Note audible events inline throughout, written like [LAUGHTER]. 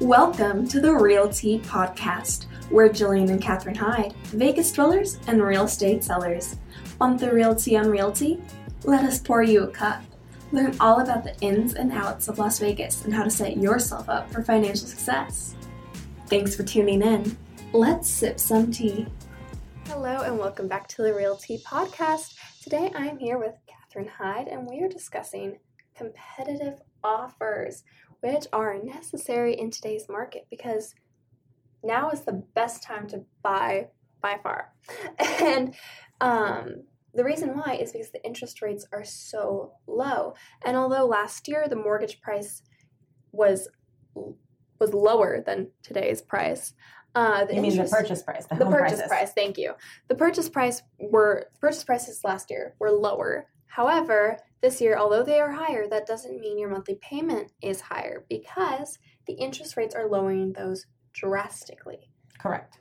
Welcome to the Realty Podcast. We're Jillian and Catherine Hyde, Vegas dwellers and real estate sellers. Want the realty on realty? Let us pour you a cup. Learn all about the ins and outs of Las Vegas and how to set yourself up for financial success. Thanks for tuning in. Let's sip some tea. Hello, and welcome back to the Realty Podcast. Today I am here with Catherine Hyde, and we are discussing competitive offers which are necessary in today's market because now is the best time to buy by far. [LAUGHS] and um, the reason why is because the interest rates are so low. And although last year the mortgage price was was lower than today's price, uh, the you mean the purchase price? The, the purchase prices. price. Thank you. The purchase price were purchase prices last year were lower. However, this year, although they are higher, that doesn't mean your monthly payment is higher because the interest rates are lowering those drastically. Correct.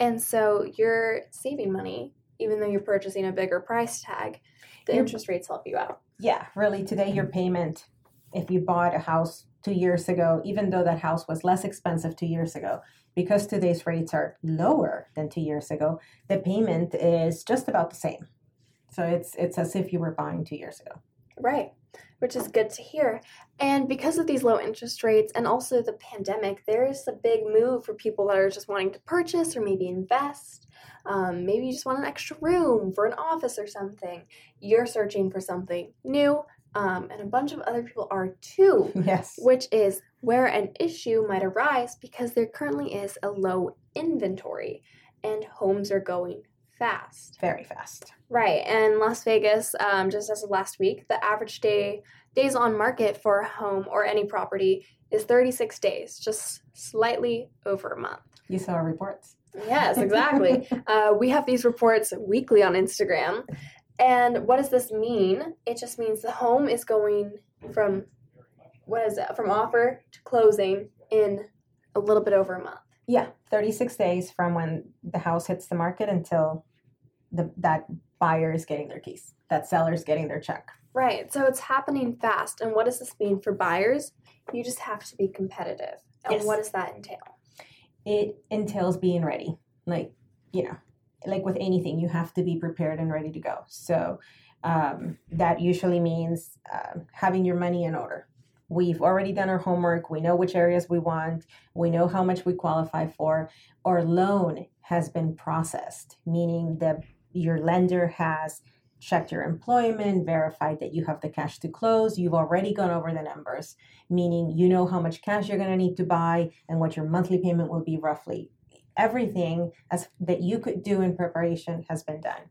And so you're saving money, even though you're purchasing a bigger price tag. The your, interest rates help you out. Yeah, really. Today, your payment, if you bought a house two years ago, even though that house was less expensive two years ago, because today's rates are lower than two years ago, the payment is just about the same. So it's it's as if you were buying two years ago. Right, which is good to hear. And because of these low interest rates and also the pandemic, there is a big move for people that are just wanting to purchase or maybe invest. Um, maybe you just want an extra room for an office or something. You're searching for something new, um, and a bunch of other people are too. [LAUGHS] Yes. Which is where an issue might arise because there currently is a low inventory and homes are going fast. Very fast. Right. And Las Vegas, um, just as of last week, the average day days on market for a home or any property is 36 days, just slightly over a month. You saw our reports. Yes, [LAUGHS] exactly. uh, we have these reports weekly on Instagram. And what does this mean? It just means the home is going from what is it? From offer to closing in a little bit over a month. Yeah, 36 days from when the house hits the market until the that buyer is getting their keys, that seller is getting their check. Right. So it's happening fast. And what does this mean for buyers? You just have to be competitive. And yes. what does that entail? It entails being ready. Like, you know, like with anything, you have to be prepared and ready to go. So um, that usually means uh, having your money in order. We've already done our homework. We know which areas we want. We know how much we qualify for. Our loan has been processed, meaning the your lender has checked your employment, verified that you have the cash to close. You've already gone over the numbers, meaning you know how much cash you're going to need to buy and what your monthly payment will be roughly. Everything as, that you could do in preparation has been done.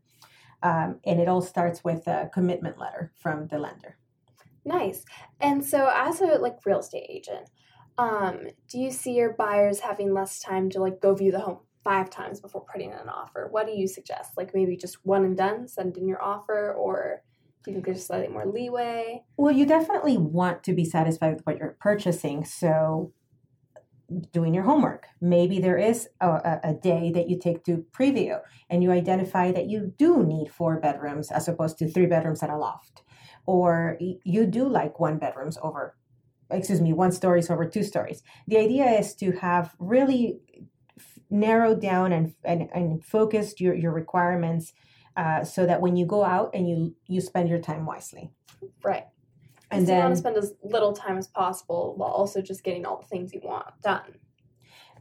Um, and it all starts with a commitment letter from the lender. Nice. And so, as a like real estate agent, um, do you see your buyers having less time to like go view the home five times before putting in an offer. What do you suggest? Like maybe just one and done, send in your offer, or do you think there's slightly more leeway? Well, you definitely want to be satisfied with what you're purchasing. So, doing your homework. Maybe there is a, a, day that you take to preview and you identify that you do need four bedrooms as opposed to three bedrooms and a loft. Or you do like one bedrooms over, excuse me, one stories over two stories. The idea is to have really narrowed down and and, and focused your, your requirements uh, so that when you go out and you you spend your time wisely. Right. And so then you want to spend as little time as possible while also just getting all the things you want done.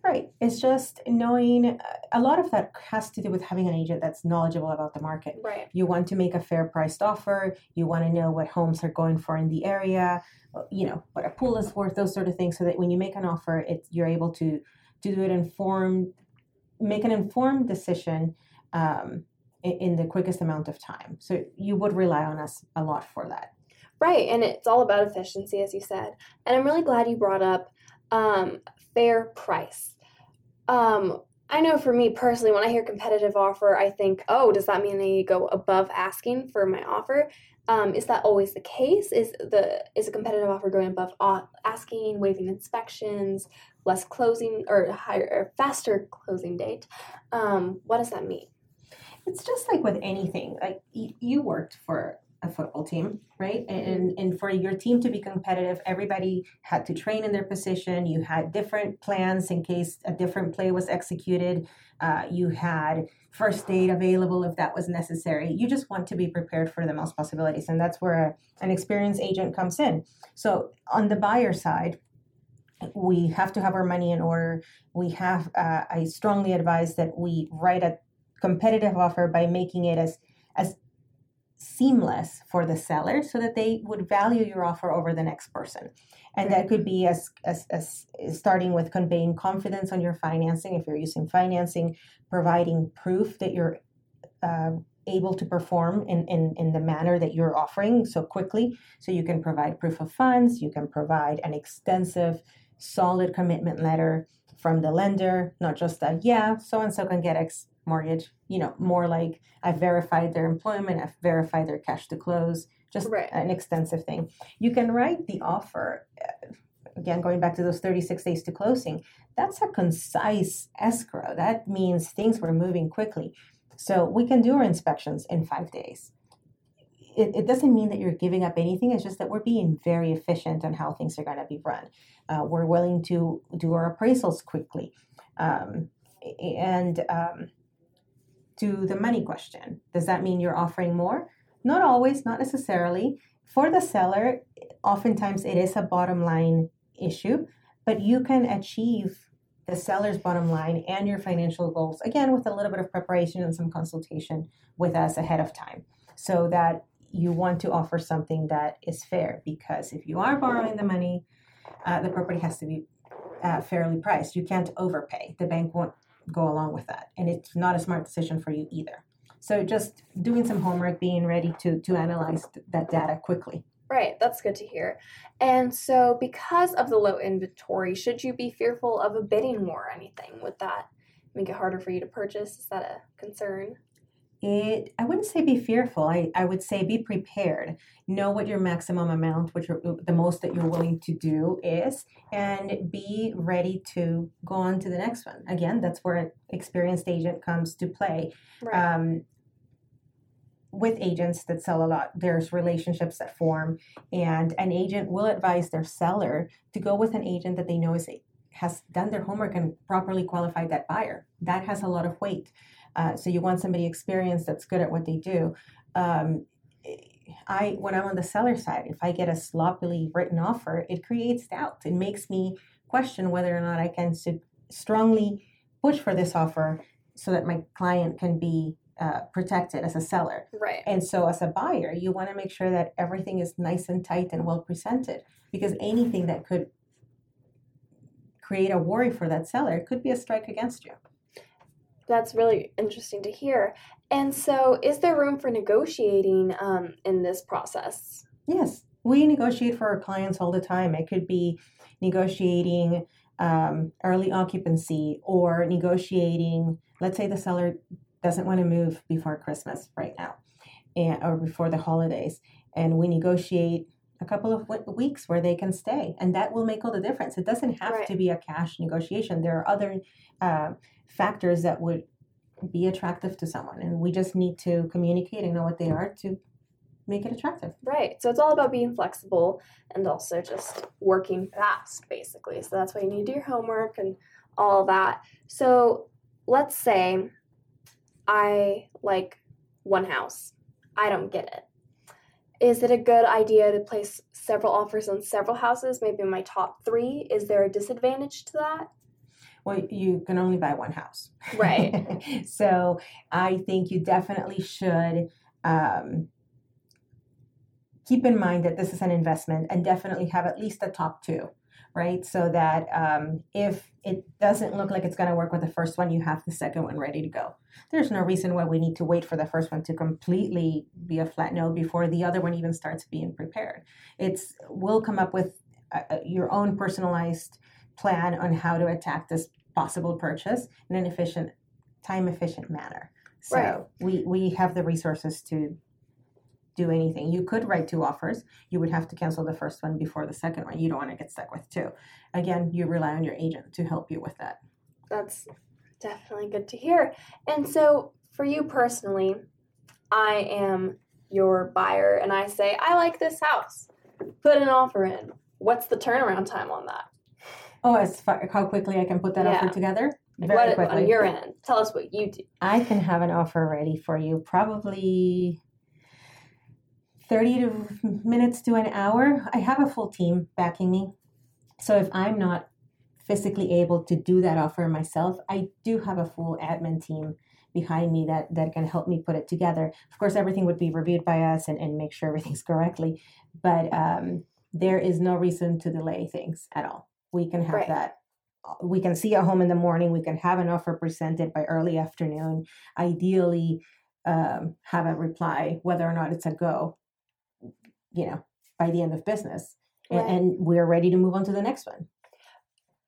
Right. It's just knowing uh, a lot of that has to do with having an agent that's knowledgeable about the market. Right. You want to make a fair priced offer. You want to know what homes are going for in the area. You know what a pool is worth those sort of things so that when you make an offer it you're able to to do it informed, make an informed decision um, in, in the quickest amount of time. So you would rely on us a lot for that. Right, and it's all about efficiency, as you said. And I'm really glad you brought up um, fair price. Um, I know for me personally, when I hear competitive offer, I think, oh, does that mean they go above asking for my offer? Um, is that always the case? Is the is a competitive offer going above asking, waiving inspections, less closing or higher or faster closing date? Um, what does that mean? It's just like with anything. Like you worked for a football team, right? And and for your team to be competitive, everybody had to train in their position. You had different plans in case a different play was executed. Uh, you had first aid available if that was necessary. You just want to be prepared for the most possibilities, and that's where a, an experienced agent comes in. So on the buyer side, we have to have our money in order. We have. Uh, I strongly advise that we write a competitive offer by making it as as seamless for the seller so that they would value your offer over the next person and that could be as, as, as starting with conveying confidence on your financing if you're using financing providing proof that you're uh, able to perform in, in, in the manner that you're offering so quickly so you can provide proof of funds you can provide an extensive solid commitment letter from the lender not just that yeah so and so can get x mortgage you know more like i've verified their employment i've verified their cash to close just Right. an extensive thing. You can write the offer uh, again going back to those 36 days to closing that's a concise escrow. That means things were moving quickly. So we can do our inspections in five days it, it doesn't mean that you're giving up anything. It's just that we're being very efficient on how things are going to be run. Uh, we're willing to do our appraisals quickly. Um, and um, to the money question does that mean you're offering more? Not always not necessarily. For the seller oftentimes it is a bottom line issue but you can achieve the seller's bottom line and your financial goals again with a little bit of preparation and some consultation with us ahead of time. So that you want to offer something that is fair because if you are borrowing the money uh, the property has to be uh, fairly priced you can't overpay the bank won't go along with that and it's not a smart decision for you either so just doing some homework being ready to to analyze th- that data quickly Right, that's good to hear. And so, because of the low inventory, should you be fearful of a bidding war or anything? Would that make it harder for you to purchase? Is that a concern? It i wouldn't say be fearful i, I would say be prepared. Know what your maximum amount which are the most that you're willing to do is and be ready to go on to the next one. Again that's where an experienced agent comes to play. Right. um, with agents that sell a lot there's relationships that form and an agent will advise their seller to go with an agent that they know is has done their homework and properly qualified that buyer. That has a lot of weight uh, so you want somebody experienced that's good at what they do um, i when i'm on the seller side if i get a sloppily written offer it creates doubt it makes me question whether or not i can su- strongly push for this offer so that my client can be uh, protected as a seller. right. And so, as a buyer, you want to make sure that everything is nice and tight and well presented because anything that could create a worry for that seller could be a strike against you. That's really interesting to hear. And so, is there room for negotiating um, in this process? Yes, we negotiate for our clients all the time. It could be negotiating um, early occupancy or negotiating, let's say the seller doesn't want to move before Christmas right now and, or before the holidays. And we negotiate a couple of w- weeks where they can stay. And that will make all the difference. It doesn't have Right. to be a cash negotiation, there are other uh, factors that would be attractive to someone. And we just need to communicate and know what they are to make it attractive. Right. So, it's all about being flexible and also just working fast, basically. So, that's why you need to do your homework and all that. So, let's say I like one house, I don't get it. Is it a good idea to place several offers on several houses, maybe my top three? Is there a disadvantage to that? Well, you can only buy one house. Right. [LAUGHS] so I think you definitely should um, keep in mind that this is an investment and definitely have at least the top two, right? So that um, if it doesn't look like it's going to work with the first one, you have the second one ready to go. There's no reason why we need to wait for the first one to completely be a flat no before the other one even starts being prepared. It's we'll come up with uh, uh, your own personalized plan on how to attack this possible purchase in an efficient, time efficient manner. So Right. we we have the resources to do anything. You could write two offers. You would have to cancel the first one before the second one. You don't want to get stuck with two. Again, you rely on your agent to help you with that. That's definitely good to hear. And so, for you personally, I am your buyer and I say, I like this house, put an offer in. What's the turnaround time on that? Oh, as far how quickly I can put that Yeah. offer together? Very what quickly. on your end? Tell us what you do. I can have an offer ready for you probably 30 to minutes to an hour. I have a full team backing me. So if I'm not physically able to do that offer myself, I do have a full admin team behind me that that can help me put it together. Of course, everything would be reviewed by us and, and make sure everything's [LAUGHS] correctly, but um, there is no reason to delay things at all. We can have Right. that. We can see a home in the morning. We can have an offer presented by early afternoon. Ideally, um, have a reply whether or not it's a go. You know, by the end of business, and, and we're ready to move on to the next one.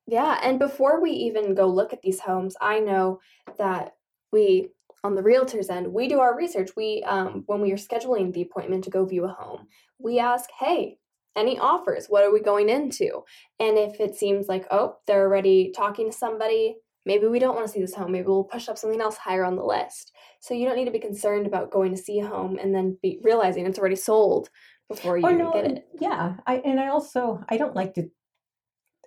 Yeah, and before we even go look at these homes, I know that we on the realtor's end, we do our research. We um when we are scheduling the appointment to go view a home, we ask, "Hey, any offers? What are we going into?" And if it seems like, "Oh, they're already talking to somebody, maybe we don't want to see this home. Maybe we'll push up something else higher on the list." So you don't need to be concerned about going to see a home and then be realizing it's already sold before you Oh no, get it. yeah. I and I also I don't like to.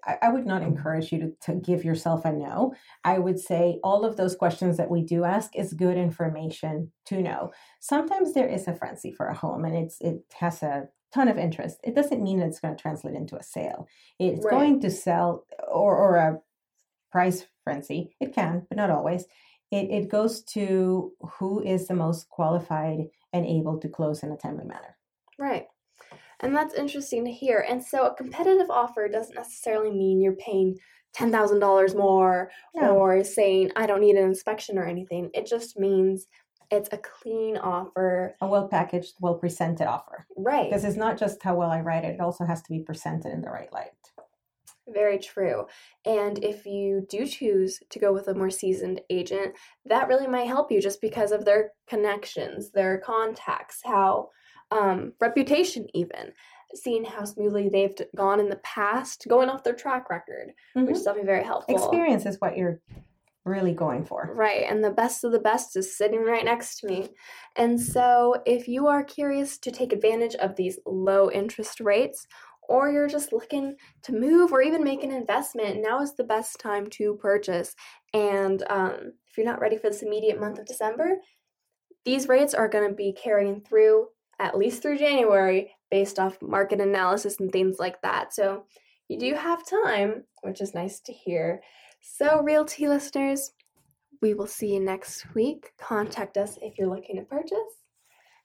I, would not encourage you to, to give yourself a no. I would say all of those questions that we do ask is good information to know. Sometimes there is a frenzy for a home, and it's it has a ton of interest. It doesn't mean that it's going to translate into a sale. It's Right. going to sell or or a price frenzy. It can, but not always. It it goes to who is the most qualified and able to close in a timely manner. Right. And that's interesting to hear. And so a competitive offer doesn't necessarily mean you're paying $10,000 more No. or saying, I don't need an inspection or anything. It just means it's a clean offer. a well packaged, well presented offer. Right. Because it's not just how well I write it, it also has to be presented in the right light. Very true. And if you do choose to go with a more seasoned agent, that really might help you just because of their connections, their contacts, how um, reputation, even seeing how smoothly they've gone in the past, going off their track record, which is definitely very helpful. Experience is what you're really going for. Right, and the best of the best is sitting right next to me. And so, if you are curious to take advantage of these low interest rates, or you're just looking to move or even make an investment, now is the best time to purchase. And um, if you're not ready for this immediate month of December, these rates are going to be carrying through at least through January based off market analysis and things like that. So, you do have time, which is nice to hear. So, Realty listeners, we will see you next week. Contact us if you're looking to purchase.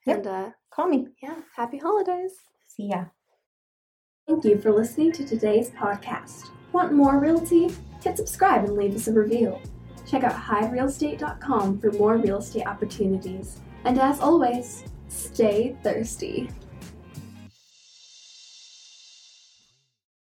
Yep. And uh, Call me. yeah, happy holidays. See ya. Thank you for listening to today's podcast. Want more realty? Hit subscribe and leave us a review. Check out highrealestate.com for more real estate opportunities. And as always, stay thirsty.